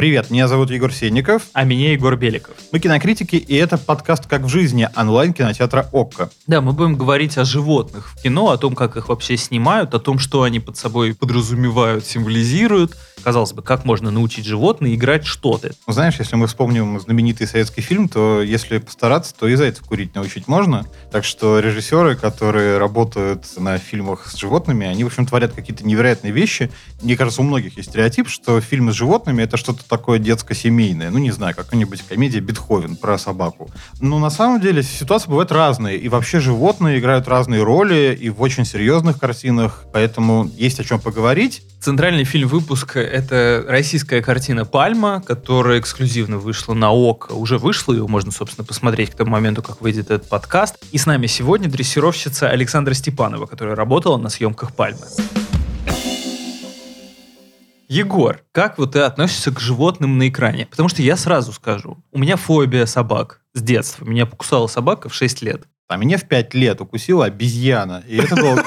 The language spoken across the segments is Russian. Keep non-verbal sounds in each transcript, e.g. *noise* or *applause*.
Привет, меня зовут Егор Сенников. А меня Егор Беликов. Мы кинокритики, и это подкаст «Как в жизни» онлайн-кинотеатра ОККО. Да, мы будем говорить о животных в кино, о том, как их вообще снимают, о том, что они под собой подразумевают, символизируют. Казалось бы, как можно научить животное играть что-то? Ну, знаешь, если мы вспомним знаменитый советский фильм, то если постараться, то и зайцев курить научить можно. Так что режиссеры, которые работают на фильмах с животными, они, в общем, творят какие-то невероятные вещи. Мне кажется, у многих есть стереотип, что фильмы с животными — это что-то такое детско-семейное. Ну, не знаю, какая-нибудь комедия «Бетховен» про собаку. Но на самом деле ситуации бывают разные. И вообще животные играют разные роли и в очень серьезных картинах. Поэтому есть о чем поговорить. Центральный фильм выпуска — это российская картина «Пальма», которая эксклюзивно вышла на ОК. Уже вышла, ее можно, собственно, посмотреть к тому моменту, как выйдет этот подкаст. И с нами сегодня дрессировщица Александра Степанова, которая работала на съемках «Пальмы». Егор, как вот ты относишься к животным на экране? Потому что я сразу скажу, у меня фобия собак с детства. Меня покусала собака в 6 лет. А меня в 5 лет укусила обезьяна. И это было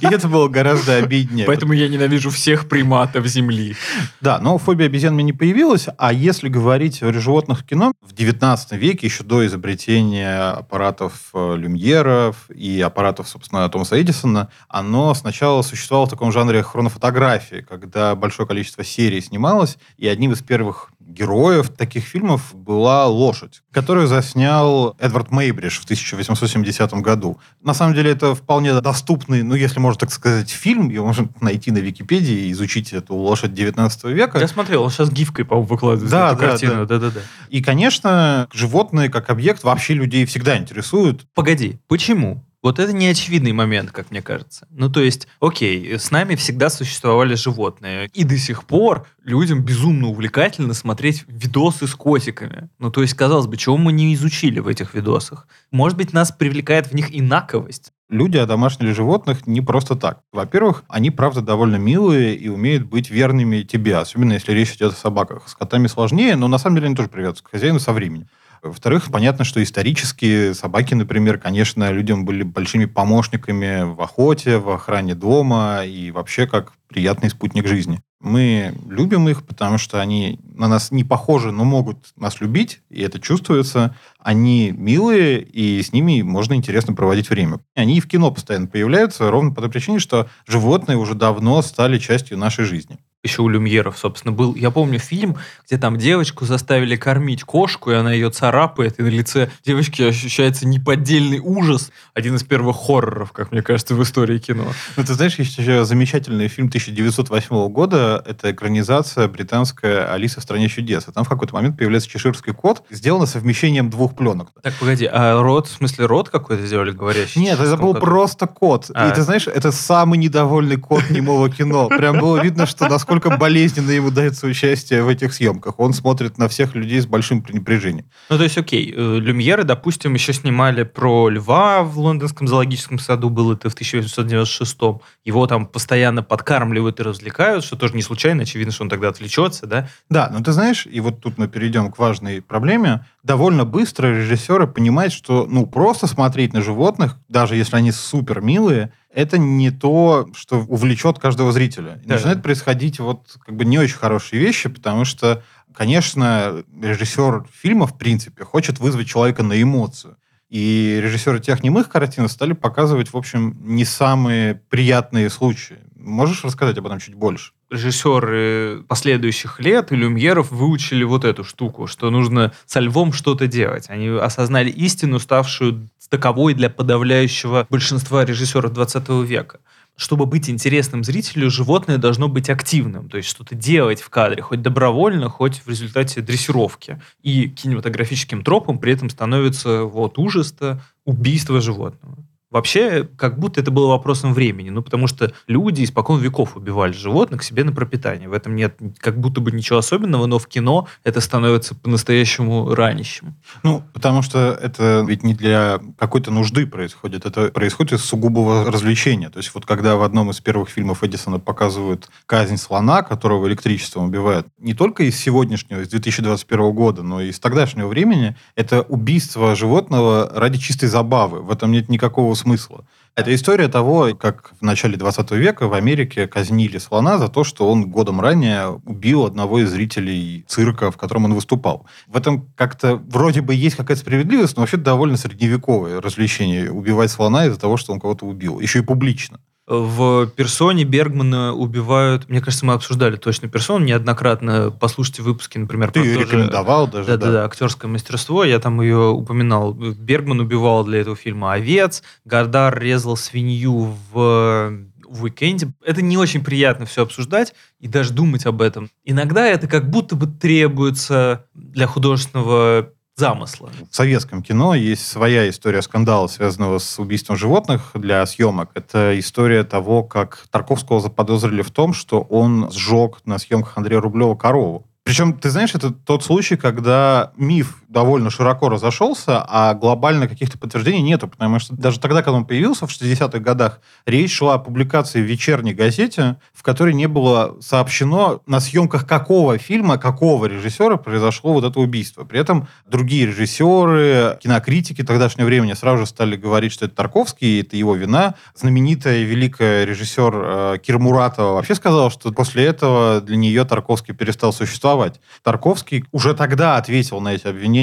и это было гораздо обиднее. Поэтому я ненавижу всех приматов Земли. Да, но фобия обезьян мне не появилась. А если говорить о животных в кино, в 19 веке, еще до изобретения аппаратов э, Люмьеров и аппаратов, собственно, Томаса Эдисона, оно сначала существовало в таком жанре хронофотографии, когда большое количество серий снималось, и одним из первых героев таких фильмов была «Лошадь», которую заснял Эдвард Мейбридж в 1870 году. На самом деле это вполне доступный, ну, если можно так сказать, фильм. Его можно найти на Википедии и изучить эту «Лошадь 19 века». Я смотрел, он сейчас гифкой, по-моему, выкладывает да, эту да, картину. Да. да, да, да. И, конечно, животные как объект вообще людей всегда интересуют. Погоди, почему? Вот это не очевидный момент, как мне кажется. Ну, то есть, окей, с нами всегда существовали животные. И до сих пор людям безумно увлекательно смотреть видосы с котиками. Ну, то есть, казалось бы, чего мы не изучили в этих видосах? Может быть, нас привлекает в них инаковость? Люди одомашнили животных не просто так. Во-первых, они, правда, довольно милые и умеют быть верными тебе, особенно если речь идет о собаках. С котами сложнее, но на самом деле они тоже привязываются к хозяину со временем. Во-вторых, понятно, что исторически собаки, например, конечно, людям были большими помощниками в охоте, в охране дома и вообще как приятный спутник жизни. Мы любим их, потому что они на нас не похожи, но могут нас любить, и это чувствуется. Они милые, и с ними можно интересно проводить время. Они и в кино постоянно появляются, ровно по той причине, что животные уже давно стали частью нашей жизни еще у Люмьеров, собственно, был, я помню фильм, где там девочку заставили кормить кошку, и она ее царапает, и на лице девочки ощущается неподдельный ужас. Один из первых хорроров, как мне кажется, в истории кино. Ну, ты знаешь, есть еще замечательный фильм 1908 года, это экранизация британская «Алиса в стране чудес». И там в какой-то момент появляется чеширский кот, сделано совмещением двух пленок. Так, погоди, а рот, в смысле рот какой-то сделали говорящий? Нет, это был коту? просто кот. А. И ты знаешь, это самый недовольный кот немого кино. Прям было видно, что насколько болезненно ему дается участие в этих съемках. Он смотрит на всех людей с большим пренебрежением. Ну, то есть, окей, э, Люмьеры, допустим, еще снимали про льва в лондонском зоологическом саду, был это в 1896 Его там постоянно подкармливают и развлекают, что тоже не случайно, очевидно, что он тогда отвлечется, да? Да, но ты знаешь, и вот тут мы перейдем к важной проблеме, довольно быстро режиссеры понимают, что, ну, просто смотреть на животных, даже если они супер милые, это не то, что увлечет каждого зрителя. Да. Начинают происходить вот как бы не очень хорошие вещи, потому что, конечно, режиссер фильма, в принципе, хочет вызвать человека на эмоцию. И режиссеры тех немых картин стали показывать, в общем, не самые приятные случаи. Можешь рассказать об этом чуть больше? Режиссеры последующих лет и люмьеров выучили вот эту штуку, что нужно со львом что-то делать. Они осознали истину, ставшую таковой для подавляющего большинства режиссеров 20 века чтобы быть интересным зрителю, животное должно быть активным, то есть что-то делать в кадре, хоть добровольно, хоть в результате дрессировки. И кинематографическим тропом при этом становится вот ужас-то убийство животного. Вообще, как будто это было вопросом времени, ну, потому что люди испокон веков убивали животных себе на пропитание. В этом нет как будто бы ничего особенного, но в кино это становится по-настоящему ранящим. Ну, потому что это ведь не для какой-то нужды происходит, это происходит из сугубого развлечения. То есть вот когда в одном из первых фильмов Эдисона показывают казнь слона, которого электричеством убивают, не только из сегодняшнего, из 2021 года, но и из тогдашнего времени, это убийство животного ради чистой забавы. В этом нет никакого смысла. Это история того, как в начале 20 века в Америке казнили слона за то, что он годом ранее убил одного из зрителей цирка, в котором он выступал. В этом как-то вроде бы есть какая-то справедливость, но вообще довольно средневековое развлечение убивать слона из-за того, что он кого-то убил. Еще и публично. В персоне Бергмана убивают... Мне кажется, мы обсуждали точно персону неоднократно. Послушайте выпуски, например, Ты ее тоже- рекомендовал даже, да. Да-да-да, актерское мастерство, я там ее упоминал. Бергман убивал для этого фильма овец, Гардар резал свинью в в уикенде. Это не очень приятно все обсуждать и даже думать об этом. Иногда это как будто бы требуется для художественного замысла. В советском кино есть своя история скандала, связанного с убийством животных для съемок. Это история того, как Тарковского заподозрили в том, что он сжег на съемках Андрея Рублева корову. Причем, ты знаешь, это тот случай, когда миф довольно широко разошелся, а глобально каких-то подтверждений нету, потому что даже тогда, когда он появился в 60-х годах, речь шла о публикации в вечерней газете, в которой не было сообщено, на съемках какого фильма, какого режиссера произошло вот это убийство. При этом другие режиссеры, кинокритики тогдашнего времени сразу же стали говорить, что это Тарковский, это его вина. Знаменитая великая режиссер э, Кир Муратова вообще сказала, что после этого для нее Тарковский перестал существовать. Тарковский уже тогда ответил на эти обвинения.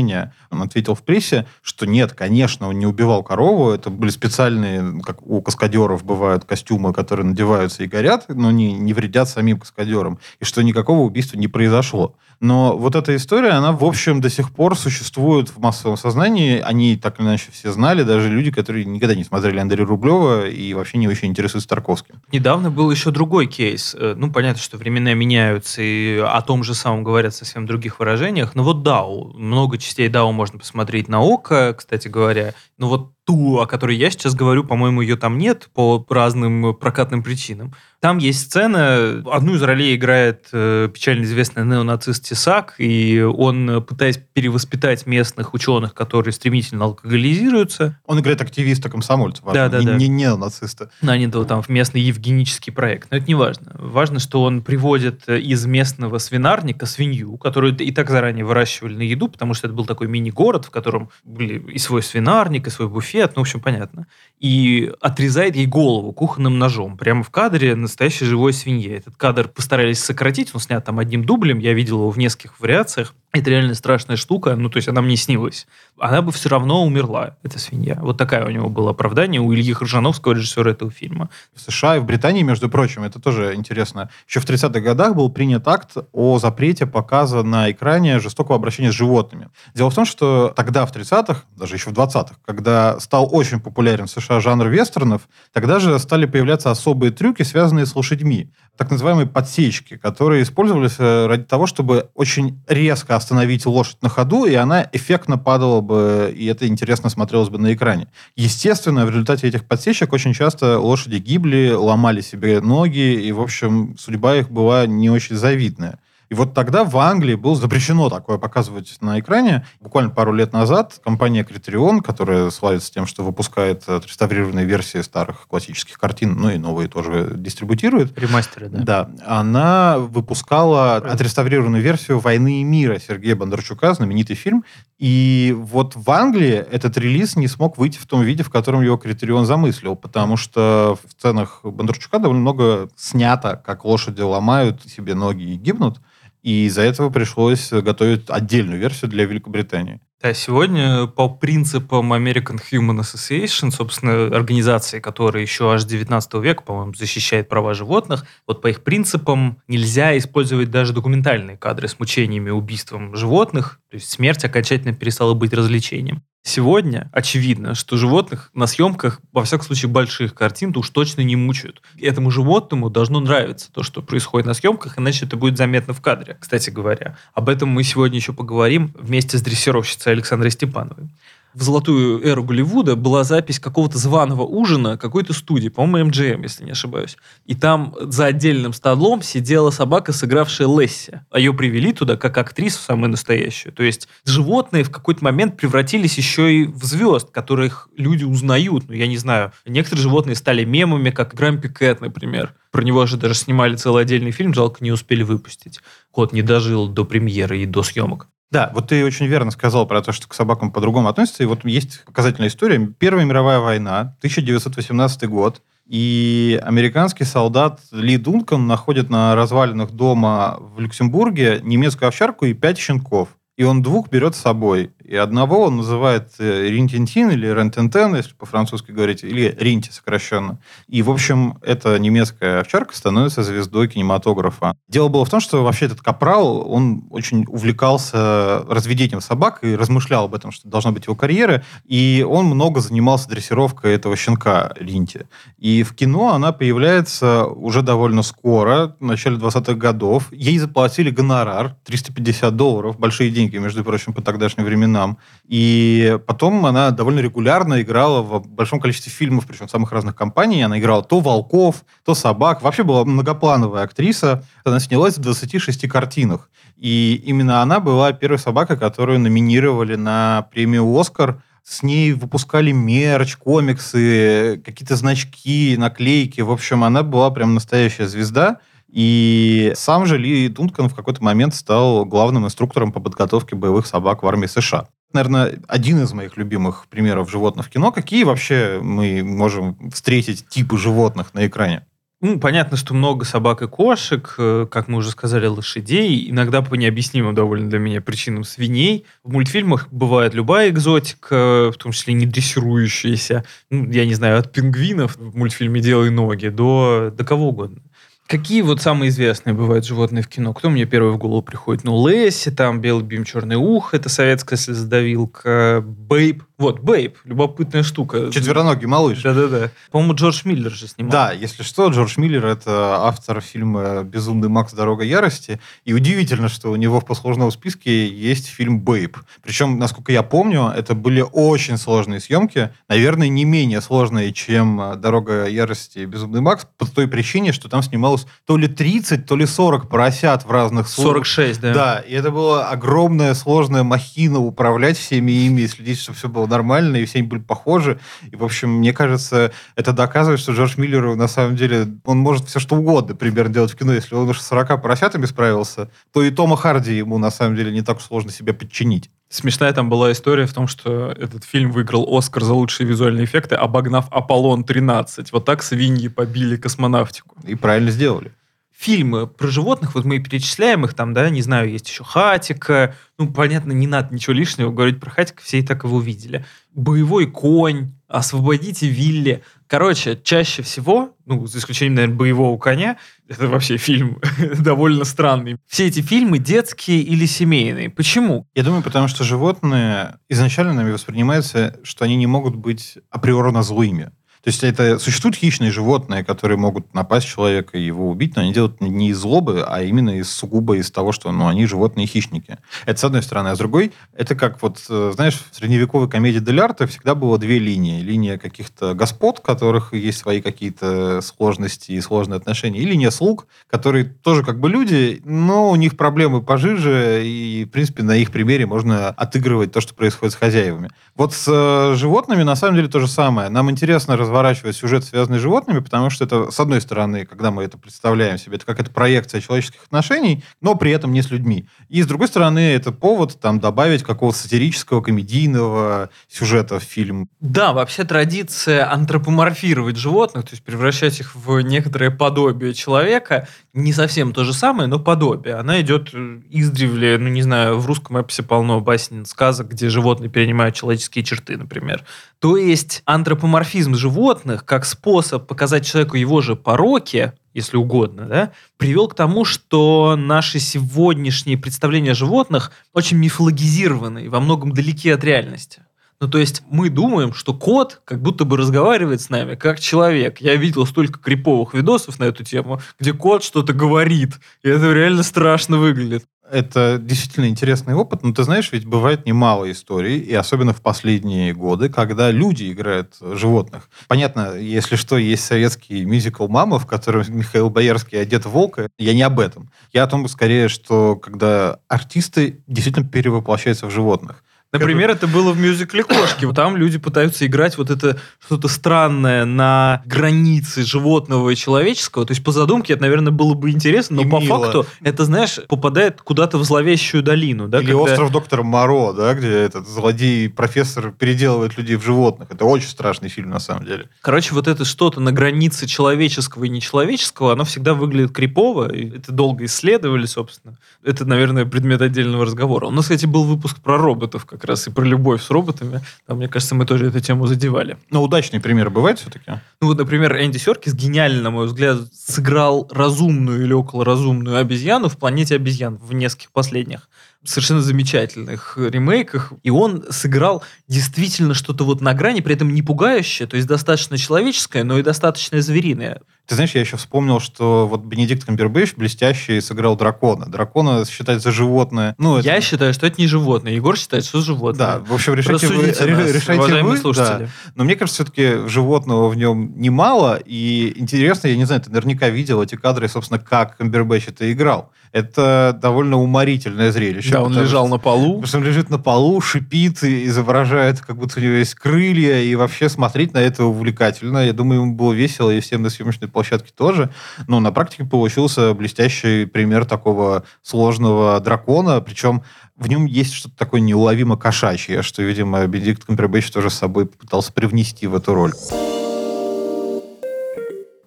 Он ответил в прессе, что нет, конечно, он не убивал корову. Это были специальные, как у каскадеров бывают костюмы, которые надеваются и горят, но не, не вредят самим каскадерам. И что никакого убийства не произошло. Но вот эта история, она, в общем, до сих пор существует в массовом сознании. Они так или иначе все знали, даже люди, которые никогда не смотрели Андрея Рублева и вообще не очень интересуются Тарковским. Недавно был еще другой кейс. Э, Ну, понятно, что времена меняются, и о том же самом говорят совсем в других выражениях. Но вот DAO. Много частей DAO можно посмотреть на ОКО, кстати говоря. Но вот ту, о которой я сейчас говорю, по-моему, ее там нет по разным прокатным причинам. Там есть сцена, одну из ролей играет э, печально известный неонацист Тесак, и он, э, пытаясь перевоспитать местных ученых, которые стремительно алкоголизируются, Он играет активиста-комсомольца, важно, Да-да-да. не, не неонациста. нанятого там в местный евгенический проект. Но это не важно. Важно, что он приводит э, из местного свинарника свинью, которую и так заранее выращивали на еду, потому что это был такой мини-город, в котором были и свой свинарник, и свой буфет, ну, в общем, понятно. И отрезает ей голову кухонным ножом. Прямо в кадре настоящей живой свиньи. Этот кадр постарались сократить, он снят там одним дублем, я видел его в нескольких вариациях. Это реально страшная штука, ну, то есть она мне снилась. Она бы все равно умерла, эта свинья. Вот такая у него было оправдание у Ильи Хржановского, режиссера этого фильма. В США и в Британии, между прочим, это тоже интересно. Еще в 30-х годах был принят акт о запрете показа на экране жестокого обращения с животными. Дело в том, что тогда, в 30-х, даже еще в 20-х, когда стал очень популярен в США жанр вестернов, тогда же стали появляться особые трюки, связанные с лошадьми. Так называемые подсечки, которые использовались э, ради того, чтобы очень резко остановить лошадь на ходу, и она эффектно падала бы, и это интересно смотрелось бы на экране. Естественно, в результате этих подсечек очень часто лошади гибли, ломали себе ноги, и, в общем, судьба их была не очень завидная. И вот тогда в Англии было запрещено такое показывать на экране. Буквально пару лет назад компания Criterion, которая славится тем, что выпускает отреставрированные версии старых классических картин, ну и новые тоже дистрибутирует, Ремастеры, да. да, она выпускала отреставрированную версию «Войны и мира» Сергея Бондарчука, знаменитый фильм. И вот в Англии этот релиз не смог выйти в том виде, в котором его Критерион замыслил, потому что в сценах Бондарчука довольно много снято, как лошади ломают себе ноги и гибнут. И из-за этого пришлось готовить отдельную версию для Великобритании. Да, сегодня по принципам American Human Association, собственно, организации, которая еще аж 19 века, по-моему, защищает права животных, вот по их принципам нельзя использовать даже документальные кадры с мучениями убийством животных, то есть смерть окончательно перестала быть развлечением. Сегодня очевидно, что животных на съемках, во всяком случае, больших картин, уж точно не мучают. Этому животному должно нравиться то, что происходит на съемках, иначе это будет заметно в кадре, кстати говоря. Об этом мы сегодня еще поговорим вместе с дрессировщицей Александрой Степановой. В золотую эру Голливуда была запись какого-то званого ужина какой-то студии, по-моему, MGM, если не ошибаюсь. И там за отдельным столом сидела собака, сыгравшая Лесси. А ее привели туда как актрису самую настоящую. То есть животные в какой-то момент превратились еще и в звезд, которых люди узнают. Ну, я не знаю. Некоторые животные стали мемами, как Грампи Кэт, например. Про него же даже снимали целый отдельный фильм, жалко, не успели выпустить. Кот не дожил до премьеры и до съемок. Да, вот ты очень верно сказал про то, что к собакам по-другому относятся. И вот есть показательная история. Первая мировая война, 1918 год. И американский солдат Ли Дункан находит на развалинах дома в Люксембурге немецкую овчарку и пять щенков. И он двух берет с собой. И одного он называет э, Ринтинтин или Рентентен, если по-французски говорить, или Ринти сокращенно. И, в общем, эта немецкая овчарка становится звездой кинематографа. Дело было в том, что вообще этот капрал, он очень увлекался разведением собак и размышлял об этом, что должна быть его карьера. И он много занимался дрессировкой этого щенка Ринти. И в кино она появляется уже довольно скоро, в начале 20-х годов. Ей заплатили гонорар 350 долларов, большие деньги, между прочим, по тогдашним временам. И потом она довольно регулярно играла в большом количестве фильмов, причем самых разных компаний. Она играла то волков, то собак. Вообще была многоплановая актриса. Она снялась в 26 картинах. И именно она была первой собакой, которую номинировали на премию «Оскар». С ней выпускали мерч, комиксы, какие-то значки, наклейки. В общем, она была прям настоящая звезда. И сам же Ли Дункан в какой-то момент стал главным инструктором по подготовке боевых собак в армии США. Наверное, один из моих любимых примеров животных в кино. Какие вообще мы можем встретить типы животных на экране? Ну, понятно, что много собак и кошек, э, как мы уже сказали, лошадей, иногда по необъяснимым довольно для меня причинам свиней. В мультфильмах бывает любая экзотика, в том числе не дрессирующаяся. Ну, я не знаю, от пингвинов в мультфильме «Делай ноги» до, до кого угодно. Какие вот самые известные бывают животные в кино? Кто мне первый в голову приходит? Ну, Лесси, там, Белый бим, Черный ух, это советская слезодавилка, Бейб, вот, Бейб, любопытная штука. Четвероногий малыш. Да-да-да. По-моему, Джордж Миллер же снимал. Да, если что, Джордж Миллер – это автор фильма «Безумный Макс. Дорога ярости». И удивительно, что у него в послужном списке есть фильм «Бейб». Причем, насколько я помню, это были очень сложные съемки. Наверное, не менее сложные, чем «Дорога ярости» и «Безумный Макс», по той причине, что там снималось то ли 30, то ли 40 поросят в разных... 46, да. Да, и это была огромная сложная махина управлять всеми ими и следить, чтобы все было нормально, и все они были похожи. И, в общем, мне кажется, это доказывает, что Джордж Миллеру, на самом деле, он может все что угодно, примерно, делать в кино. Если он уже с 40 поросятами справился, то и Тома Харди ему, на самом деле, не так сложно себя подчинить. Смешная там была история в том, что этот фильм выиграл Оскар за лучшие визуальные эффекты, обогнав Аполлон-13. Вот так свиньи побили космонавтику. И правильно сделали фильмы про животных, вот мы перечисляем их там, да, не знаю, есть еще Хатика, ну, понятно, не надо ничего лишнего говорить про Хатика, все и так его видели. Боевой конь, Освободите Вилли. Короче, чаще всего, ну, за исключением, наверное, боевого коня, это вообще фильм *laughs* довольно странный. Все эти фильмы детские или семейные. Почему? Я думаю, потому что животные изначально нами воспринимаются, что они не могут быть априорно злыми. То есть это существуют хищные животные, которые могут напасть человека и его убить, но они делают не из злобы, а именно из сугубо из того, что ну, они животные-хищники. Это с одной стороны. А с другой, это как вот, э, знаешь, в средневековой комедии Дель Арте всегда было две линии. Линия каких-то господ, у которых есть свои какие-то сложности и сложные отношения, и линия слуг, которые тоже как бы люди, но у них проблемы пожиже, и, в принципе, на их примере можно отыгрывать то, что происходит с хозяевами. Вот с э, животными на самом деле то же самое. Нам интересно разворачивать сюжет, связанный с животными, потому что это, с одной стороны, когда мы это представляем себе, это какая-то проекция человеческих отношений, но при этом не с людьми. И, с другой стороны, это повод там добавить какого-то сатирического, комедийного сюжета в фильм. Да, вообще традиция антропоморфировать животных, то есть превращать их в некоторое подобие человека, не совсем то же самое, но подобие. Она идет э, издревле, ну, не знаю, в русском эпосе полно басен, сказок, где животные перенимают человеческие черты, например. То есть антропоморфизм животных как способ показать человеку его же пороки, если угодно, да, привел к тому, что наши сегодняшние представления о животных очень мифологизированы и во многом далеки от реальности. Ну, то есть мы думаем, что кот как будто бы разговаривает с нами как человек. Я видел столько криповых видосов на эту тему, где кот что-то говорит, и это реально страшно выглядит. Это действительно интересный опыт, но ты знаешь, ведь бывает немало историй, и особенно в последние годы, когда люди играют животных. Понятно, если что, есть советский мюзикл «Мама», в котором *laughs* Михаил Боярский одет в волка. Я не об этом. Я о том скорее, что когда артисты действительно перевоплощаются в животных. Например, это было в мюзикле «Кошки». Там люди пытаются играть вот это что-то странное на границе животного и человеческого. То есть по задумке это, наверное, было бы интересно, но И по мило. факту это, знаешь, попадает куда-то в зловещую долину. Да, Или когда- остров доктора Моро, да, где этот злодей-профессор переделывает людей в животных. Это очень страшный фильм, на самом деле. Короче, вот это что-то на границе человеческого и нечеловеческого, оно всегда выглядит крипово. и Это долго исследовали, собственно. Это, наверное, предмет отдельного разговора. У нас, кстати, был выпуск про роботов как раз и про любовь с роботами. Там, мне кажется, мы тоже эту тему задевали. Но удачные примеры бывают все-таки? Ну вот, например, Энди Серкис гениально, на мой взгляд, сыграл разумную или околоразумную обезьяну в «Планете обезьян» в нескольких последних совершенно замечательных ремейках. И он сыграл действительно что-то вот на грани, при этом не пугающее, то есть достаточно человеческое, но и достаточно звериное. Ты знаешь, я еще вспомнил, что вот Бенедикт Камбербэтч блестяще сыграл дракона. Дракона считать за животное. Ну, это- Я считаю, что это не животное. Егор считает, что животное. Да, в общем, решайте вы, Рассудите ре- нас, решайте вы, слушатели. да. Но мне кажется, все-таки животного в нем немало. И интересно, я не знаю, ты наверняка видел эти кадры, собственно, как Камбербэтч это играл. Это довольно уморительное зрелище. Да, он лежал что- на полу. Потому что он лежит на полу, шипит, и изображает, как будто у него есть крылья, и вообще смотреть на это увлекательно. Я думаю, ему было весело, и всем на съемочной площадке тоже. Но на практике получился блестящий пример такого сложного дракона, причем в нем есть что-то такое неуловимо кошачье, что, видимо, Бенедикт Камбербэтч тоже с собой пытался привнести в эту роль.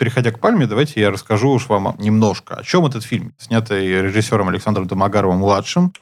Переходя к «Пальме», давайте я расскажу уж вам немножко, о чем этот фильм, снятый режиссером Александром Домогаровым-младшим.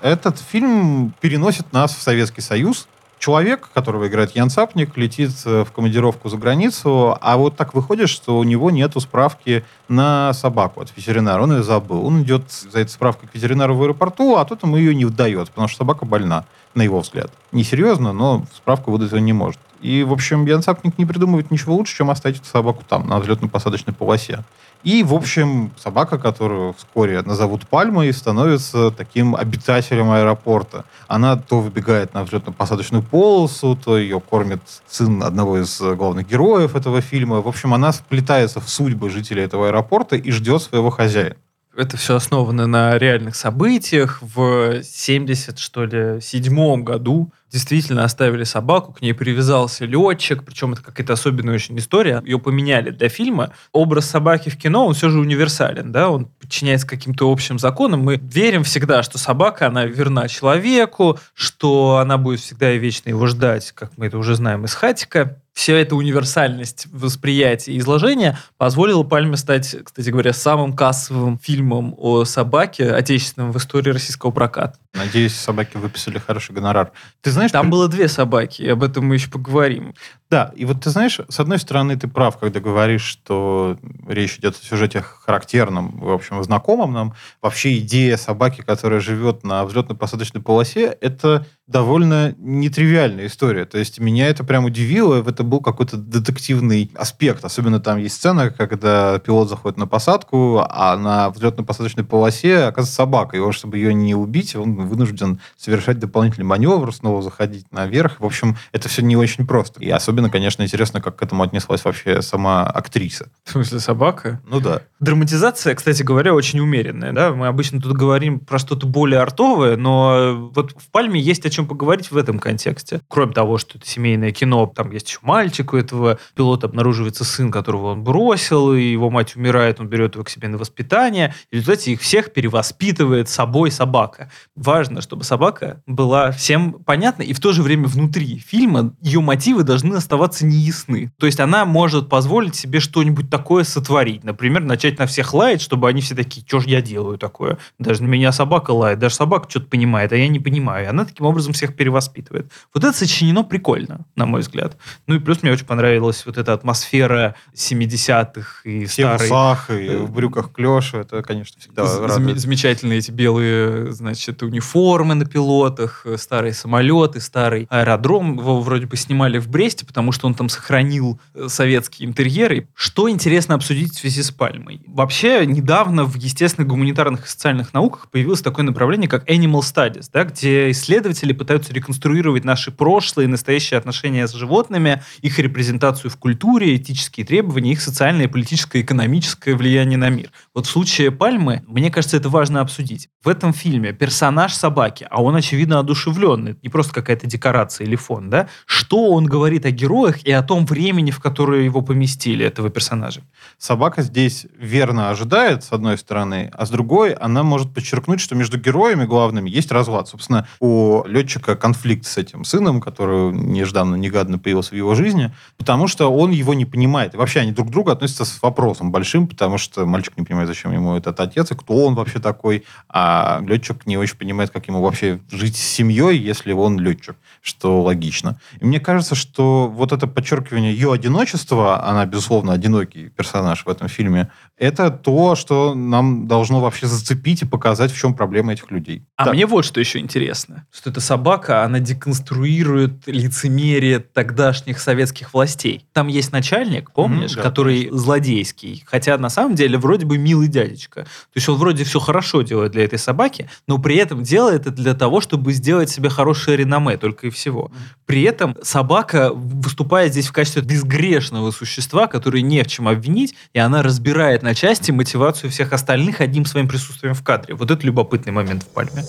Этот фильм переносит нас в Советский Союз. Человек, которого играет Ян Цапник, летит э, в командировку за границу, а вот так выходит, что у него нету справки на собаку от ветеринара. Он ее забыл. Он идет за этой справкой к ветеринару в аэропорту, а тот ему ее не выдает, потому что собака больна, на его взгляд. Несерьезно, но справку выдать он не может. И, в общем, Ян Цапник не придумывает ничего лучше, чем оставить эту собаку там, на взлетно-посадочной полосе. И, в общем, собака, которую вскоре назовут Пальмой, становится таким обитателем аэропорта. Она то выбегает на взлетно-посадочную полосу, то ее кормит сын одного из главных героев этого фильма. В общем, она вплетается в судьбы жителей этого аэропорта и ждет своего хозяина. Это все основано на реальных событиях. В 70, что ли, седьмом году действительно оставили собаку, к ней привязался летчик, причем это какая-то особенная очень история. Ее поменяли для фильма. Образ собаки в кино, он все же универсален, да, он подчиняется каким-то общим законам. Мы верим всегда, что собака, она верна человеку, что она будет всегда и вечно его ждать, как мы это уже знаем из Хатика. Вся эта универсальность восприятия и изложения позволила Пальме стать, кстати говоря, самым кассовым фильмом о собаке отечественным в истории российского проката. Надеюсь, собаки выписали хороший гонорар. Ты знаешь, Там при- было две собаки, и об этом мы еще поговорим. Да, и вот ты знаешь, с одной стороны, ты прав, когда говоришь, что речь идет о сюжете характерном, в общем, знакомом нам. Вообще идея собаки, которая живет на взлетно-посадочной полосе, это довольно нетривиальная история. То есть меня это прям удивило, это был какой-то детективный аспект. Особенно там есть сцена, когда пилот заходит на посадку, а на взлетно-посадочной полосе оказывается собака. И вот, чтобы ее не убить, он вынужден совершать дополнительный маневр, снова заходить наверх. В общем, это все не очень просто. И особенно, конечно, интересно, как к этому отнеслась вообще сама актриса. В смысле, собака? Ну да. Драматизация, кстати говоря, очень умеренная. Да? Мы обычно тут говорим про что-то более артовое, но вот в «Пальме» есть чем поговорить в этом контексте. Кроме того, что это семейное кино, там есть еще мальчик у этого пилота, обнаруживается сын, которого он бросил, и его мать умирает, он берет его к себе на воспитание. И в результате их всех перевоспитывает собой собака. Важно, чтобы собака была всем понятна, и в то же время внутри фильма ее мотивы должны оставаться неясны. То есть она может позволить себе что-нибудь такое сотворить. Например, начать на всех лаять, чтобы они все такие, что же я делаю такое? Даже на меня собака лает, даже собака что-то понимает, а я не понимаю. И она таким образом всех перевоспитывает. Вот это сочинено прикольно, на мой взгляд. Ну и плюс мне очень понравилась вот эта атмосфера 70-х и Все в старой усах и в брюках клеша. Это, конечно, всегда З- радует. заме- замечательные эти белые, значит, униформы на пилотах, э, старые самолеты, старый аэродром. Его вроде бы снимали в Бресте, потому что он там сохранил э, советские интерьеры. Что интересно обсудить в связи с Пальмой? Вообще, недавно в естественных, гуманитарных и социальных науках появилось такое направление, как Animal Studies, да, где исследователи пытаются реконструировать наши прошлые и настоящие отношения с животными, их репрезентацию в культуре, этические требования, их социальное, политическое, экономическое влияние на мир. Вот в случае Пальмы, мне кажется, это важно обсудить. В этом фильме персонаж собаки, а он, очевидно, одушевленный, не просто какая-то декорация или фон, да? Что он говорит о героях и о том времени, в которое его поместили, этого персонажа? Собака здесь верно ожидает, с одной стороны, а с другой она может подчеркнуть, что между героями главными есть разлад. Собственно, у летчика конфликт с этим сыном, который нежданно-негадно появился в его жизни, потому что он его не понимает. И вообще они друг к другу относятся с вопросом большим, потому что мальчик не понимает, зачем ему этот отец, и кто он вообще такой, а летчик не очень понимает, как ему вообще жить с семьей, если он летчик, что логично. И мне кажется, что вот это подчеркивание ее одиночества, она, безусловно, одинокий персонаж в этом фильме, это то, что нам должно вообще зацепить и показать, в чем проблема этих людей. А так. мне вот что еще интересно, что эта собака, она деконструирует лицемерие тогдашних советских властей. Там есть начальник, помнишь, mm-hmm, да, который конечно. злодейский, хотя на самом деле вроде бы милый дядечка. То есть он вроде все хорошо делает для этой собаки, но при этом делает это для того, чтобы сделать себе хорошее реноме, только и всего. При этом собака выступает здесь в качестве безгрешного существа, который не в чем обвинить, и она разбирает на части мотивацию всех остальных одним своим присутствием в кадре. Вот это любопытный момент в «Пальме».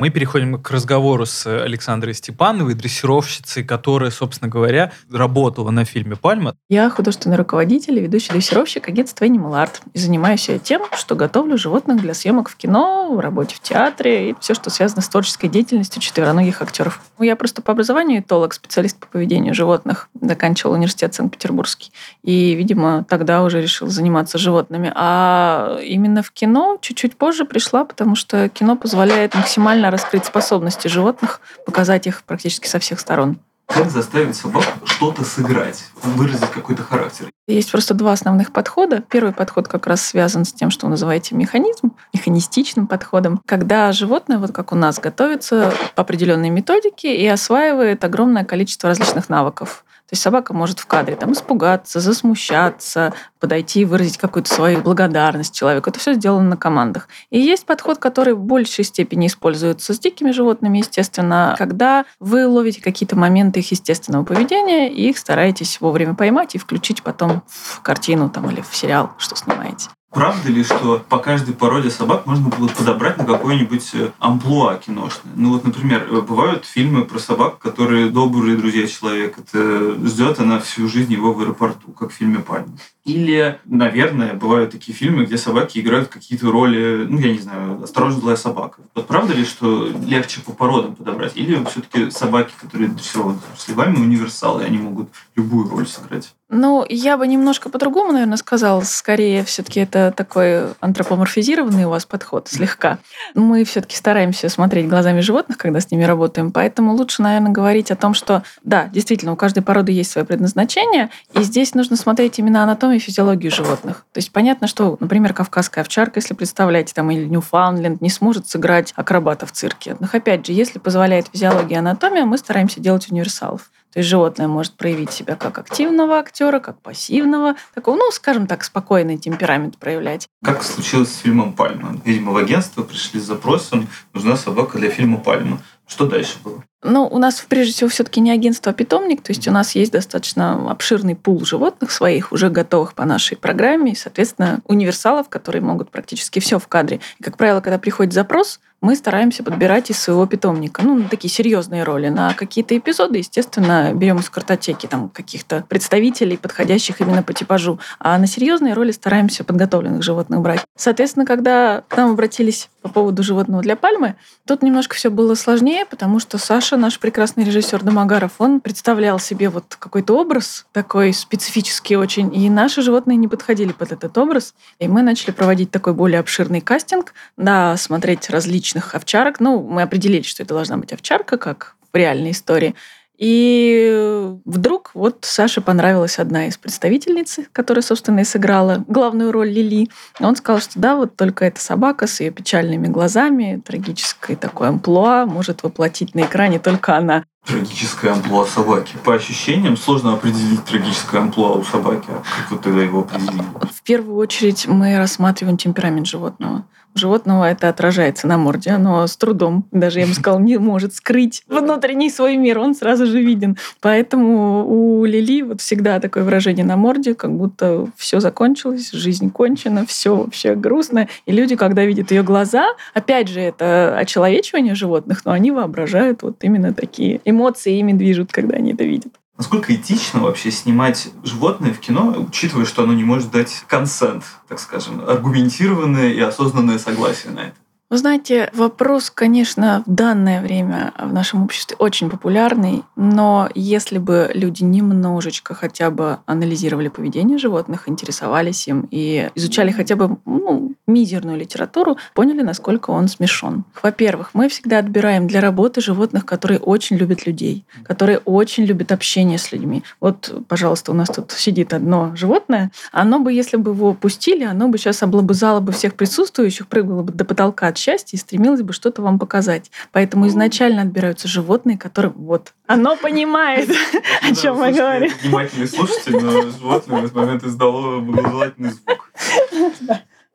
Мы переходим к разговору с Александрой Степановой, дрессировщицей, которая, собственно говоря, работала на фильме «Пальма». Я художественный руководитель и ведущий дрессировщик агентства Animal Art. И занимаюсь я тем, что готовлю животных для съемок в кино, в работе в театре и все, что связано с творческой деятельностью четвероногих актеров. Я просто по образованию этолог, специалист по поведению животных. Заканчивал университет Санкт-Петербургский. И, видимо, тогда уже решил заниматься животными. А именно в кино чуть-чуть позже пришла, потому что кино позволяет максимально раскрыть способности животных, показать их практически со всех сторон. Как заставить собаку что-то сыграть, выразить какой-то характер? Есть просто два основных подхода. Первый подход как раз связан с тем, что вы называете механизм, механистичным подходом, когда животное, вот как у нас, готовится по определенной методике и осваивает огромное количество различных навыков. То есть собака может в кадре там испугаться, засмущаться, подойти, выразить какую-то свою благодарность человеку. Это все сделано на командах. И есть подход, который в большей степени используется с дикими животными, естественно, когда вы ловите какие-то моменты их естественного поведения и их стараетесь вовремя поймать и включить потом в картину там, или в сериал, что снимаете. Правда ли, что по каждой породе собак можно было подобрать на какое-нибудь э, амплуа киношное? Ну вот, например, э, бывают фильмы про собак, которые добрые друзья человека. Это ждет она всю жизнь его в аэропорту, как в фильме «Пальма». Или, наверное, бывают такие фильмы, где собаки играют какие-то роли, ну, я не знаю, «Осторожно, злая собака». Вот правда ли, что легче по породам подобрать? Или все-таки собаки, которые дрессированы с вами, универсалы, они могут любую роль сыграть? Ну, я бы немножко по-другому, наверное, сказала. Скорее, все-таки это такой антропоморфизированный у вас подход, слегка. Мы все-таки стараемся смотреть глазами животных, когда с ними работаем, поэтому лучше, наверное, говорить о том, что, да, действительно, у каждой породы есть свое предназначение, и здесь нужно смотреть именно анатомию и физиологию животных. То есть понятно, что, например, кавказская овчарка, если представляете, там, или Ньюфаундленд, не сможет сыграть акробата в цирке. Но, опять же, если позволяет физиология и анатомия, мы стараемся делать универсалов. То есть животное может проявить себя как активного актера, как пассивного, такого, ну, скажем так, спокойный темперамент проявлять. Как случилось с фильмом «Пальма»? Видимо, в агентство пришли с запросом «Нужна собака для фильма «Пальма». Что дальше было? Ну, у нас, прежде всего, все-таки не агентство, а питомник. То есть у нас есть достаточно обширный пул животных своих, уже готовых по нашей программе. И, соответственно, универсалов, которые могут практически все в кадре. И, как правило, когда приходит запрос, мы стараемся подбирать из своего питомника. Ну, на такие серьезные роли. На какие-то эпизоды, естественно, берем из картотеки там каких-то представителей, подходящих именно по типажу. А на серьезные роли стараемся подготовленных животных брать. Соответственно, когда к нам обратились по поводу животного для пальмы, тут немножко все было сложнее, потому что Саша, наш прекрасный режиссер Домогаров, он представлял себе вот какой-то образ такой специфический очень, и наши животные не подходили под этот образ. И мы начали проводить такой более обширный кастинг, да, смотреть различные типичных овчарок. Ну, мы определили, что это должна быть овчарка, как в реальной истории. И вдруг вот Саше понравилась одна из представительниц, которая, собственно, и сыграла главную роль Лили. Он сказал, что да, вот только эта собака с ее печальными глазами, трагической такой амплуа может воплотить на экране только она. трагическое амплуа собаки? По ощущениям сложно определить трагическое амплуа у собаки. А как вы тогда его определили? В первую очередь мы рассматриваем темперамент животного животного это отражается на морде. Оно с трудом, даже я бы сказала, не может скрыть внутренний свой мир. Он сразу же виден. Поэтому у Лили вот всегда такое выражение на морде, как будто все закончилось, жизнь кончена, все вообще грустно. И люди, когда видят ее глаза, опять же, это очеловечивание животных, но они воображают вот именно такие эмоции, ими движут, когда они это видят. Насколько этично вообще снимать животное в кино, учитывая, что оно не может дать консент, так скажем, аргументированное и осознанное согласие на это? Вы знаете, вопрос, конечно, в данное время в нашем обществе очень популярный, но если бы люди немножечко хотя бы анализировали поведение животных, интересовались им и изучали хотя бы ну, мизерную литературу, поняли, насколько он смешон. Во-первых, мы всегда отбираем для работы животных, которые очень любят людей, которые очень любят общение с людьми. Вот, пожалуйста, у нас тут сидит одно животное, оно бы, если бы его пустили, оно бы сейчас облобызало бы всех присутствующих, прыгало бы до потолка от счастья и стремилась бы что-то вам показать. Поэтому изначально отбираются животные, которые вот оно понимает, о чем мы говорим. Внимательный слушатель, но животное в этот момент издало благожелательный звук.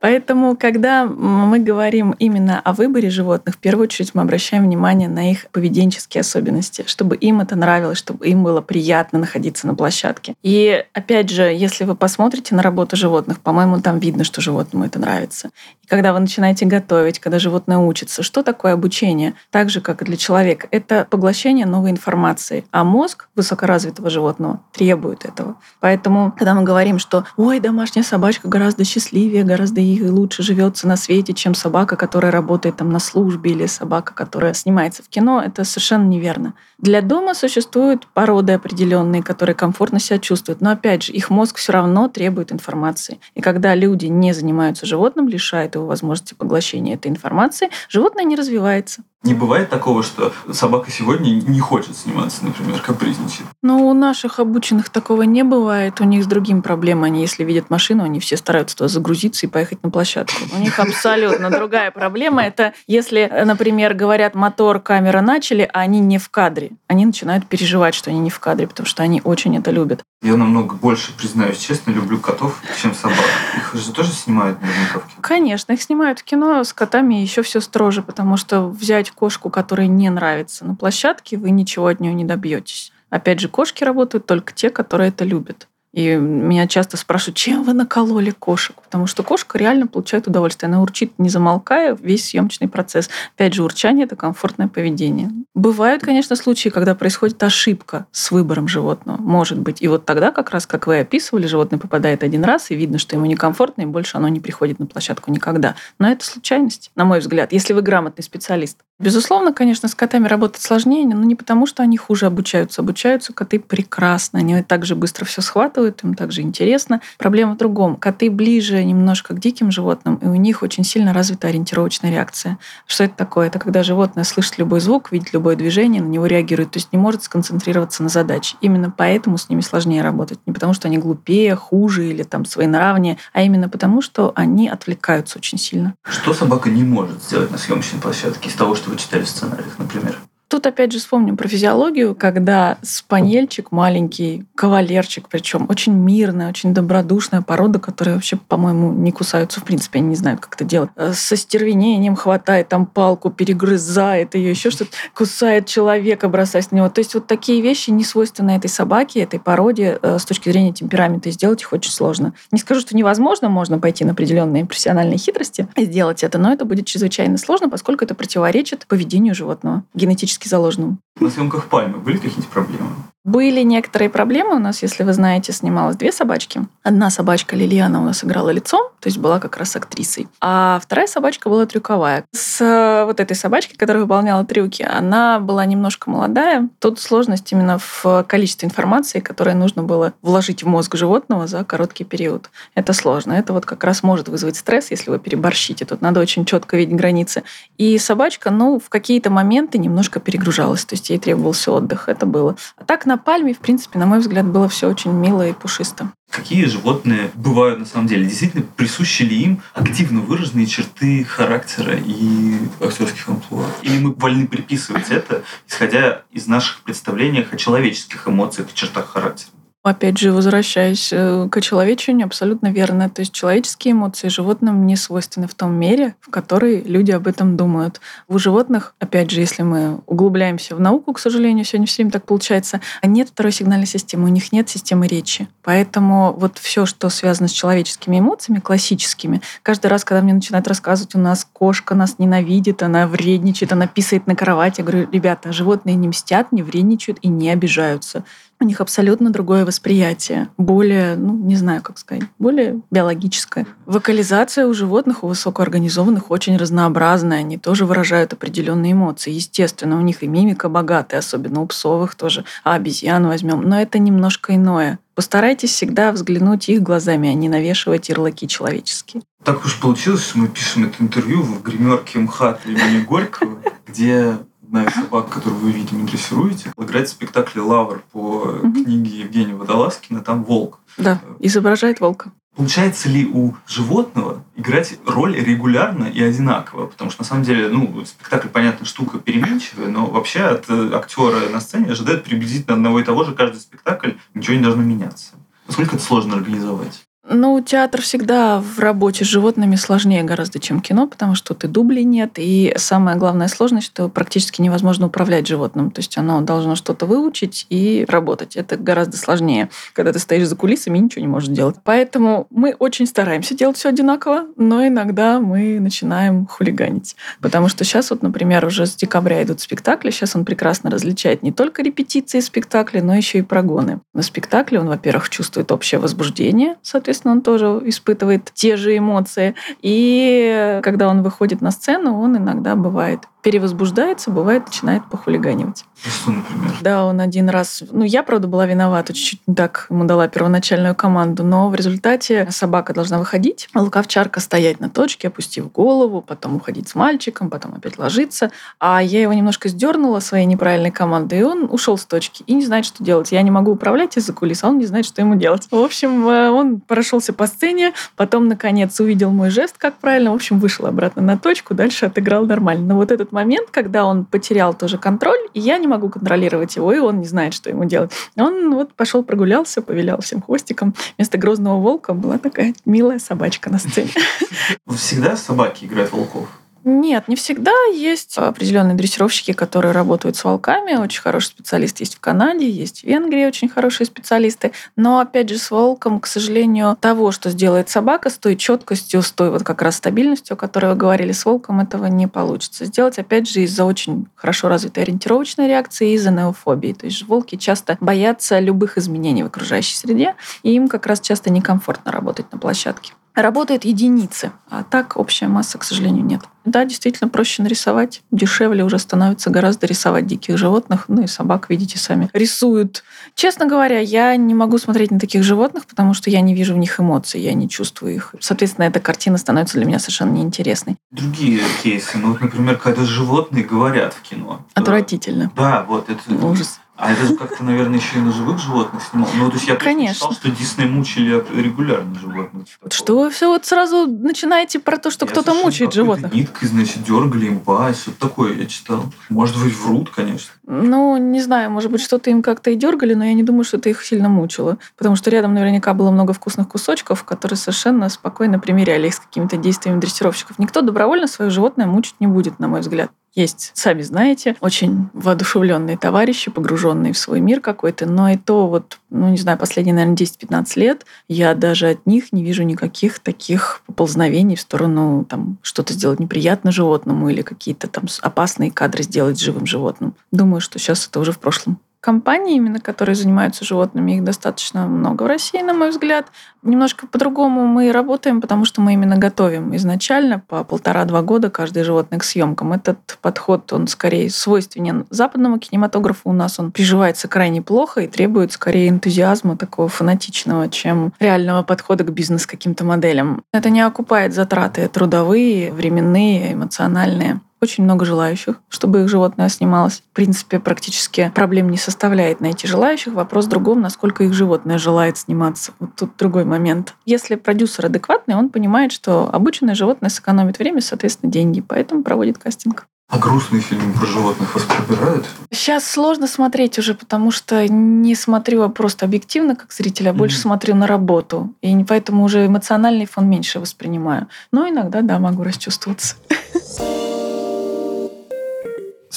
Поэтому, когда мы говорим именно о выборе животных, в первую очередь мы обращаем внимание на их поведенческие особенности, чтобы им это нравилось, чтобы им было приятно находиться на площадке. И опять же, если вы посмотрите на работу животных, по-моему, там видно, что животному это нравится. И когда вы начинаете готовить, когда животное учится, что такое обучение? Так же, как и для человека, это поглощение новой информации. А мозг высокоразвитого животного требует этого. Поэтому, когда мы говорим, что «Ой, домашняя собачка гораздо счастливее, гораздо лучше живется на свете, чем собака, которая работает там на службе или собака, которая снимается в кино, это совершенно неверно. Для дома существуют породы определенные, которые комфортно себя чувствуют, но опять же, их мозг все равно требует информации. И когда люди не занимаются животным, лишают его возможности поглощения этой информации, животное не развивается. Не бывает такого, что собака сегодня не хочет сниматься, например, капризничает. Ну, у наших обученных такого не бывает. У них с другим проблемой. Они, если видят машину, они все стараются туда загрузиться и поехать на площадку. У них абсолютно другая проблема. Это если, например, говорят, мотор, камера начали, а они не в кадре. Они начинают переживать, что они не в кадре, потому что они очень это любят. Я намного больше, признаюсь честно, люблю котов, чем собак. Их же тоже снимают кино. Конечно, их снимают в кино. С котами еще все строже, потому что взять кошку, которая не нравится на площадке, вы ничего от нее не добьетесь. Опять же, кошки работают только те, которые это любят. И меня часто спрашивают, чем вы накололи кошек? Потому что кошка реально получает удовольствие. Она урчит, не замолкая, весь съемочный процесс. Опять же, урчание – это комфортное поведение. Бывают, конечно, случаи, когда происходит ошибка с выбором животного. Может быть. И вот тогда как раз, как вы описывали, животное попадает один раз, и видно, что ему некомфортно, и больше оно не приходит на площадку никогда. Но это случайность, на мой взгляд, если вы грамотный специалист. Безусловно, конечно, с котами работать сложнее, но не потому, что они хуже обучаются. Обучаются коты прекрасно. Они также быстро все схватывают, им также интересно. Проблема в другом. Коты ближе немножко к диким животным, и у них очень сильно развита ориентировочная реакция. Что это такое? Это когда животное слышит любой звук, видит любое движение, на него реагирует, то есть не может сконцентрироваться на задаче. Именно поэтому с ними сложнее работать. Не потому, что они глупее, хуже или там своенравнее, а именно потому, что они отвлекаются очень сильно. Что собака не может сделать на съемочной площадке из того, что вы читали в сценариях, например? Тут опять же вспомним про физиологию, когда спаниельчик маленький, кавалерчик, причем очень мирная, очень добродушная порода, которая вообще, по-моему, не кусаются в принципе, они не знают, как это делать. Э, со стервенением хватает там палку, перегрызает ее, еще что-то, кусает человека, бросаясь на него. То есть вот такие вещи не свойственны этой собаке, этой породе э, с точки зрения темперамента, сделать их очень сложно. Не скажу, что невозможно, можно пойти на определенные профессиональные хитрости и сделать это, но это будет чрезвычайно сложно, поскольку это противоречит поведению животного, генетически заложенным. На съемках «Пальмы» были какие-то проблемы? Были некоторые проблемы. У нас, если вы знаете, снималось две собачки. Одна собачка Лилиана у нас играла лицом, то есть была как раз актрисой. А вторая собачка была трюковая. С э, вот этой собачкой, которая выполняла трюки, она была немножко молодая. Тут сложность именно в количестве информации, которое нужно было вложить в мозг животного за короткий период. Это сложно. Это вот как раз может вызвать стресс, если вы переборщите. Тут надо очень четко видеть границы. И собачка, ну, в какие-то моменты немножко перегружалась, то есть ей требовался отдых. Это было. А так на на пальме, в принципе, на мой взгляд, было все очень мило и пушисто. Какие животные бывают на самом деле? Действительно, присущи ли им активно выраженные черты характера и актерских амплуа? Или мы вольны приписывать это, исходя из наших представлений о человеческих эмоциях и чертах характера. Опять же, возвращаясь э, к человечению, абсолютно верно. То есть человеческие эмоции животным не свойственны в том мере, в которой люди об этом думают. У животных, опять же, если мы углубляемся в науку, к сожалению, сегодня все время так получается, нет второй сигнальной системы, у них нет системы речи. Поэтому вот все, что связано с человеческими эмоциями, классическими, каждый раз, когда мне начинают рассказывать, у нас кошка нас ненавидит, она вредничает, она писает на кровати, я говорю, ребята, животные не мстят, не вредничают и не обижаются у них абсолютно другое восприятие, более, ну, не знаю, как сказать, более биологическое. Вокализация у животных, у высокоорганизованных очень разнообразная, они тоже выражают определенные эмоции. Естественно, у них и мимика богатая, особенно у псовых тоже, а обезьян возьмем, но это немножко иное. Постарайтесь всегда взглянуть их глазами, а не навешивать ярлыки человеческие. Так уж получилось, что мы пишем это интервью в гримерке МХАТ имени Горького, где одна из собак, которую вы, видимо, дрессируете, играет в спектакле «Лавр» по угу. книге Евгения Водолазкина, там волк. Да, изображает волка. Получается ли у животного играть роль регулярно и одинаково? Потому что, на самом деле, ну, спектакль, понятно, штука переменчивая, но вообще от э, актера на сцене ожидают приблизительно одного и того же каждый спектакль, ничего не должно меняться. Насколько это сложно организовать? Ну, театр всегда в работе с животными сложнее гораздо, чем кино, потому что и дублей нет, и самая главная сложность, что практически невозможно управлять животным. То есть оно должно что-то выучить и работать. Это гораздо сложнее, когда ты стоишь за кулисами и ничего не можешь делать. Поэтому мы очень стараемся делать все одинаково, но иногда мы начинаем хулиганить. Потому что сейчас вот, например, уже с декабря идут спектакли, сейчас он прекрасно различает не только репетиции спектакля, но еще и прогоны. На спектакле он, во-первых, чувствует общее возбуждение, соответственно, соответственно, он тоже испытывает те же эмоции. И когда он выходит на сцену, он иногда бывает перевозбуждается, бывает, начинает похулиганивать. Что, например? Да, он один раз... Ну, я, правда, была виновата, чуть-чуть не так ему дала первоначальную команду, но в результате собака должна выходить, а луковчарка стоять на точке, опустив голову, потом уходить с мальчиком, потом опять ложиться. А я его немножко сдернула своей неправильной командой, и он ушел с точки и не знает, что делать. Я не могу управлять из-за кулис, а он не знает, что ему делать. В общем, э, он прошелся по сцене, потом, наконец, увидел мой жест, как правильно, в общем, вышел обратно на точку, дальше отыграл нормально. Но вот этот момент, когда он потерял тоже контроль, и я не могу контролировать его, и он не знает, что ему делать. Он вот пошел прогулялся, повилял всем хвостиком. Вместо грозного волка была такая милая собачка на сцене. *laughs* Всегда собаки играют волков? Нет, не всегда. Есть определенные дрессировщики, которые работают с волками. Очень хороший специалист есть в Канаде, есть в Венгрии очень хорошие специалисты. Но, опять же, с волком, к сожалению, того, что сделает собака с той четкостью, с той вот как раз стабильностью, о которой вы говорили, с волком этого не получится сделать. Опять же, из-за очень хорошо развитой ориентировочной реакции и из-за неофобии. То есть волки часто боятся любых изменений в окружающей среде, и им как раз часто некомфортно работать на площадке работают единицы, а так общая масса, к сожалению, нет. Да, действительно проще нарисовать, дешевле уже становится гораздо рисовать диких животных, ну и собак, видите, сами рисуют. Честно говоря, я не могу смотреть на таких животных, потому что я не вижу в них эмоций, я не чувствую их. Соответственно, эта картина становится для меня совершенно неинтересной. Другие кейсы, ну вот, например, когда животные говорят в кино. Отвратительно. Да, вот это... Ужас. А это же как-то, наверное, еще и на живых животных снимал. Ну, то есть я Конечно. читал, что Дисней мучили регулярно животных. Что вы все вот сразу начинаете про то, что кто-то мучает животных? Ниткой, значит, дергали им пасть. Вот такое я читал. Может быть, врут, конечно. Ну, не знаю, может быть, что-то им как-то и дергали, но я не думаю, что это их сильно мучило. Потому что рядом наверняка было много вкусных кусочков, которые совершенно спокойно примеряли их с какими-то действиями дрессировщиков. Никто добровольно свое животное мучить не будет, на мой взгляд. Есть, сами знаете, очень воодушевленные товарищи, погруженные в свой мир какой-то, но и то вот, ну не знаю, последние, наверное, 10-15 лет я даже от них не вижу никаких таких поползновений в сторону там что-то сделать неприятно животному или какие-то там опасные кадры сделать живым животным. Думаю, что сейчас это уже в прошлом компаний, именно которые занимаются животными, их достаточно много в России, на мой взгляд. Немножко по-другому мы работаем, потому что мы именно готовим изначально по полтора-два года каждое животное к съемкам. Этот подход, он скорее свойственен западному кинематографу. У нас он приживается крайне плохо и требует скорее энтузиазма такого фанатичного, чем реального подхода к бизнес каким-то моделям. Это не окупает затраты трудовые, временные, эмоциональные очень много желающих, чтобы их животное снималось. В принципе, практически проблем не составляет найти желающих. Вопрос в другом, насколько их животное желает сниматься. Вот тут другой момент. Если продюсер адекватный, он понимает, что обученное животное сэкономит время, соответственно, деньги, поэтому проводит кастинг. А грустные фильмы про животных вас пробирают? Сейчас сложно смотреть уже, потому что не смотрю просто объективно как зритель, а больше Мгм. смотрю на работу. И поэтому уже эмоциональный фон меньше воспринимаю. Но иногда, да, могу расчувствоваться. *laughs*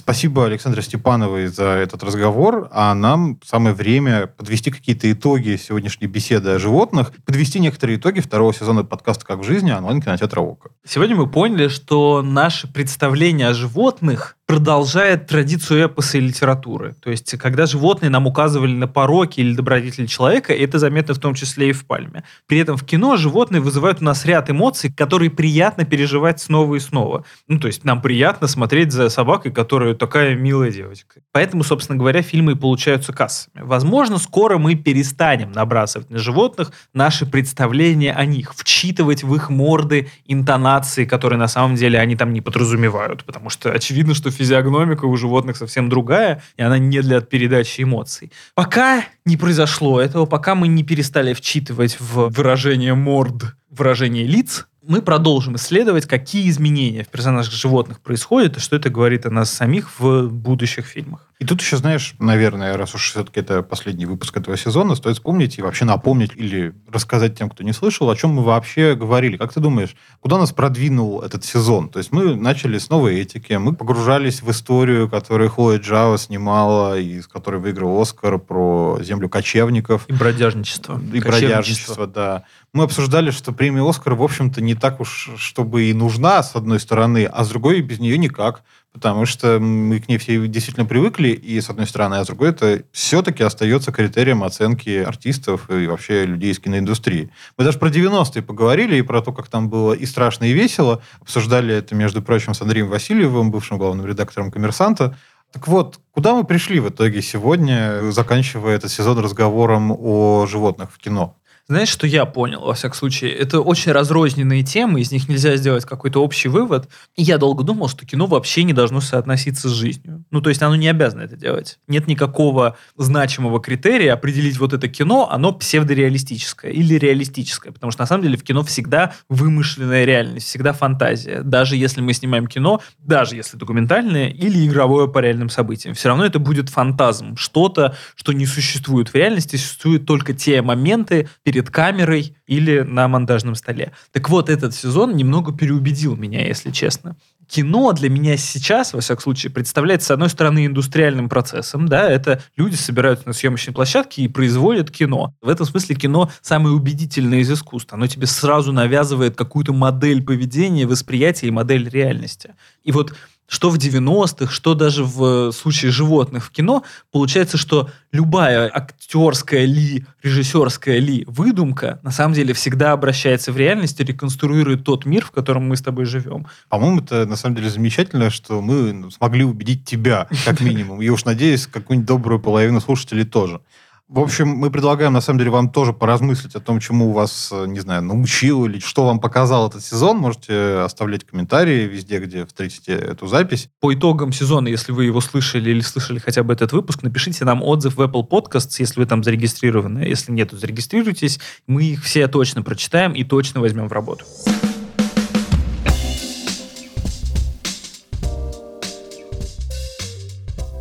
Спасибо Александре Степановой за этот разговор, а нам самое время подвести какие-то итоги сегодняшней беседы о животных, подвести некоторые итоги второго сезона подкаста «Как в жизни» онлайн-кинотеатра ОКО. Сегодня мы поняли, что наше представление о животных продолжает традицию эпоса и литературы. То есть, когда животные нам указывали на пороки или добродетели человека, это заметно в том числе и в «Пальме». При этом в кино животные вызывают у нас ряд эмоций, которые приятно переживать снова и снова. Ну, то есть, нам приятно смотреть за собакой, которая такая милая девочка. Поэтому, собственно говоря, фильмы и получаются кассами. Возможно, скоро мы перестанем набрасывать на животных наши представления о них, вчитывать в их морды интонации, которые на самом деле они там не подразумевают, потому что очевидно, что физиогномика у животных совсем другая, и она не для передачи эмоций. Пока не произошло этого, пока мы не перестали вчитывать в выражение морд, выражение лиц, мы продолжим исследовать, какие изменения в персонажах животных происходят, и что это говорит о нас самих в будущих фильмах. И тут еще, знаешь, наверное, раз уж все-таки это последний выпуск этого сезона, стоит вспомнить и вообще напомнить или рассказать тем, кто не слышал, о чем мы вообще говорили. Как ты думаешь, куда нас продвинул этот сезон? То есть мы начали с новой этики, мы погружались в историю, которую Хлоя Джао снимала, и с которой выиграл Оскар про землю кочевников. И бродяжничество. И бродяжничество, да. Мы обсуждали, что премия Оскар, в общем-то, не так уж, чтобы и нужна, с одной стороны, а с другой без нее никак. Потому что мы к ней все действительно привыкли, и с одной стороны, а с другой это все-таки остается критерием оценки артистов и вообще людей из киноиндустрии. Мы даже про 90-е поговорили, и про то, как там было и страшно, и весело. Обсуждали это, между прочим, с Андреем Васильевым, бывшим главным редактором «Коммерсанта». Так вот, куда мы пришли в итоге сегодня, заканчивая этот сезон разговором о животных в кино? Знаешь, что я понял, во всяком случае? Это очень разрозненные темы, из них нельзя сделать какой-то общий вывод. И я долго думал, что кино вообще не должно соотноситься с жизнью. Ну, то есть оно не обязано это делать. Нет никакого значимого критерия определить вот это кино, оно псевдореалистическое или реалистическое. Потому что на самом деле в кино всегда вымышленная реальность, всегда фантазия. Даже если мы снимаем кино, даже если документальное или игровое по реальным событиям, все равно это будет фантазм. Что-то, что не существует в реальности, существуют только те моменты перед камерой или на монтажном столе. Так вот, этот сезон немного переубедил меня, если честно. Кино для меня сейчас, во всяком случае, представляется, с одной стороны, индустриальным процессом, да, это люди собираются на съемочной площадке и производят кино. В этом смысле кино самое убедительное из искусств. Оно тебе сразу навязывает какую-то модель поведения, восприятия и модель реальности. И вот что в 90-х, что даже в случае животных в кино, получается, что любая актерская ли, режиссерская ли выдумка на самом деле всегда обращается в реальность и реконструирует тот мир, в котором мы с тобой живем. По-моему, это на самом деле замечательно, что мы ну, смогли убедить тебя, как *laughs* минимум. И уж надеюсь, какую-нибудь добрую половину слушателей тоже. В общем, мы предлагаем, на самом деле, вам тоже поразмыслить о том, чему вас, э, не знаю, научил или что вам показал этот сезон. Можете оставлять комментарии везде, где встретите эту запись. По итогам сезона, если вы его слышали или слышали хотя бы этот выпуск, напишите нам отзыв в Apple Podcasts, если вы там зарегистрированы. Если нет, то зарегистрируйтесь. Мы их все точно прочитаем и точно возьмем в работу.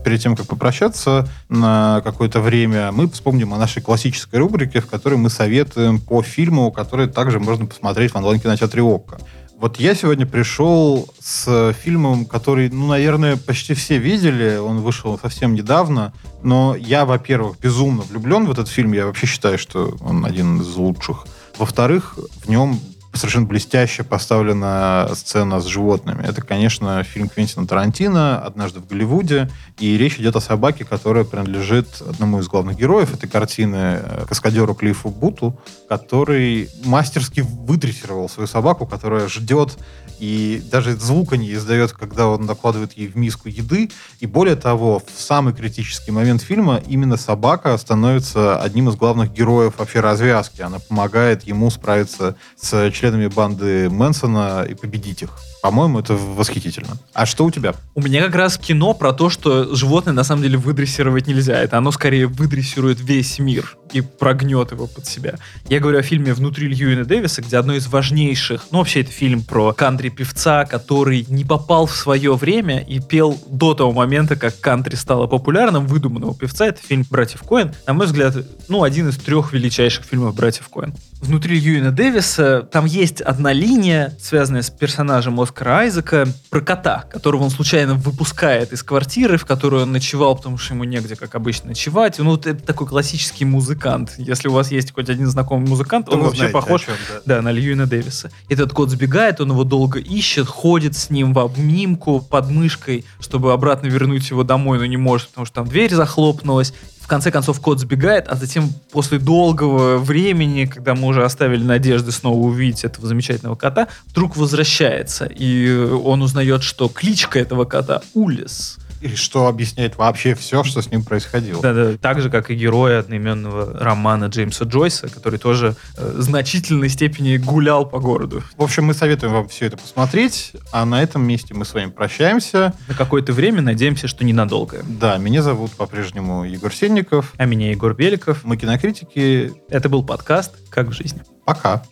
Перед тем, как попрощаться на какое-то время, мы вспомним о нашей классической рубрике, в которой мы советуем по фильму, который также можно посмотреть в онлайн-кинотеатре ОККО. Вот я сегодня пришел с фильмом, который, ну, наверное, почти все видели. Он вышел совсем недавно. Но я, во-первых, безумно влюблен в этот фильм. Я вообще считаю, что он один из лучших. Во-вторых, в нем совершенно блестяще поставлена сцена с животными. Это, конечно, фильм Квентина Тарантино «Однажды в Голливуде». И речь идет о собаке, которая принадлежит одному из главных героев этой картины, э, каскадеру Клиффу Буту, который мастерски выдрессировал свою собаку, которая ждет и даже звука не издает, когда он накладывает ей в миску еды. И более того, в самый критический момент фильма именно собака становится одним из главных героев вообще развязки. Она помогает ему справиться с членом членами банды Мэнсона и победить их. По-моему, это восхитительно. А что у тебя? У меня как раз кино про то, что животное на самом деле выдрессировать нельзя. Это оно скорее выдрессирует весь мир и прогнет его под себя. Я говорю о фильме «Внутри Льюина Дэвиса», где одно из важнейших... Ну, вообще, это фильм про кантри-певца, который не попал в свое время и пел до того момента, как кантри стало популярным, выдуманного певца. Это фильм «Братьев Коэн». На мой взгляд, ну, один из трех величайших фильмов «Братьев Коэн». Внутри Льюина Дэвиса там есть одна линия, связанная с персонажем Оскара Айзека, про кота, которого он случайно выпускает из квартиры, в которую он ночевал, потому что ему негде, как обычно, ночевать. Ну, вот это такой классический музыкант. Если у вас есть хоть один знакомый музыкант, То он вообще знаете, похож чем, да. да, на Льюина Дэвиса. Этот кот сбегает, он его долго ищет, ходит с ним в обнимку под мышкой, чтобы обратно вернуть его домой, но не может, потому что там дверь захлопнулась. В конце концов кот сбегает, а затем после долгого времени, когда мы уже оставили надежды снова увидеть этого замечательного кота, вдруг возвращается, и он узнает, что кличка этого кота Улис. И что объясняет вообще все, что с ним происходило. Да-да, так же, как и герои одноименного романа Джеймса Джойса, который тоже э, в значительной степени гулял по городу. В общем, мы советуем вам все это посмотреть, а на этом месте мы с вами прощаемся. На какое-то время надеемся, что ненадолго. Да, меня зовут по-прежнему Егор Сенников. А меня Егор Беликов. Мы кинокритики. Это был подкаст «Как в жизни». Пока.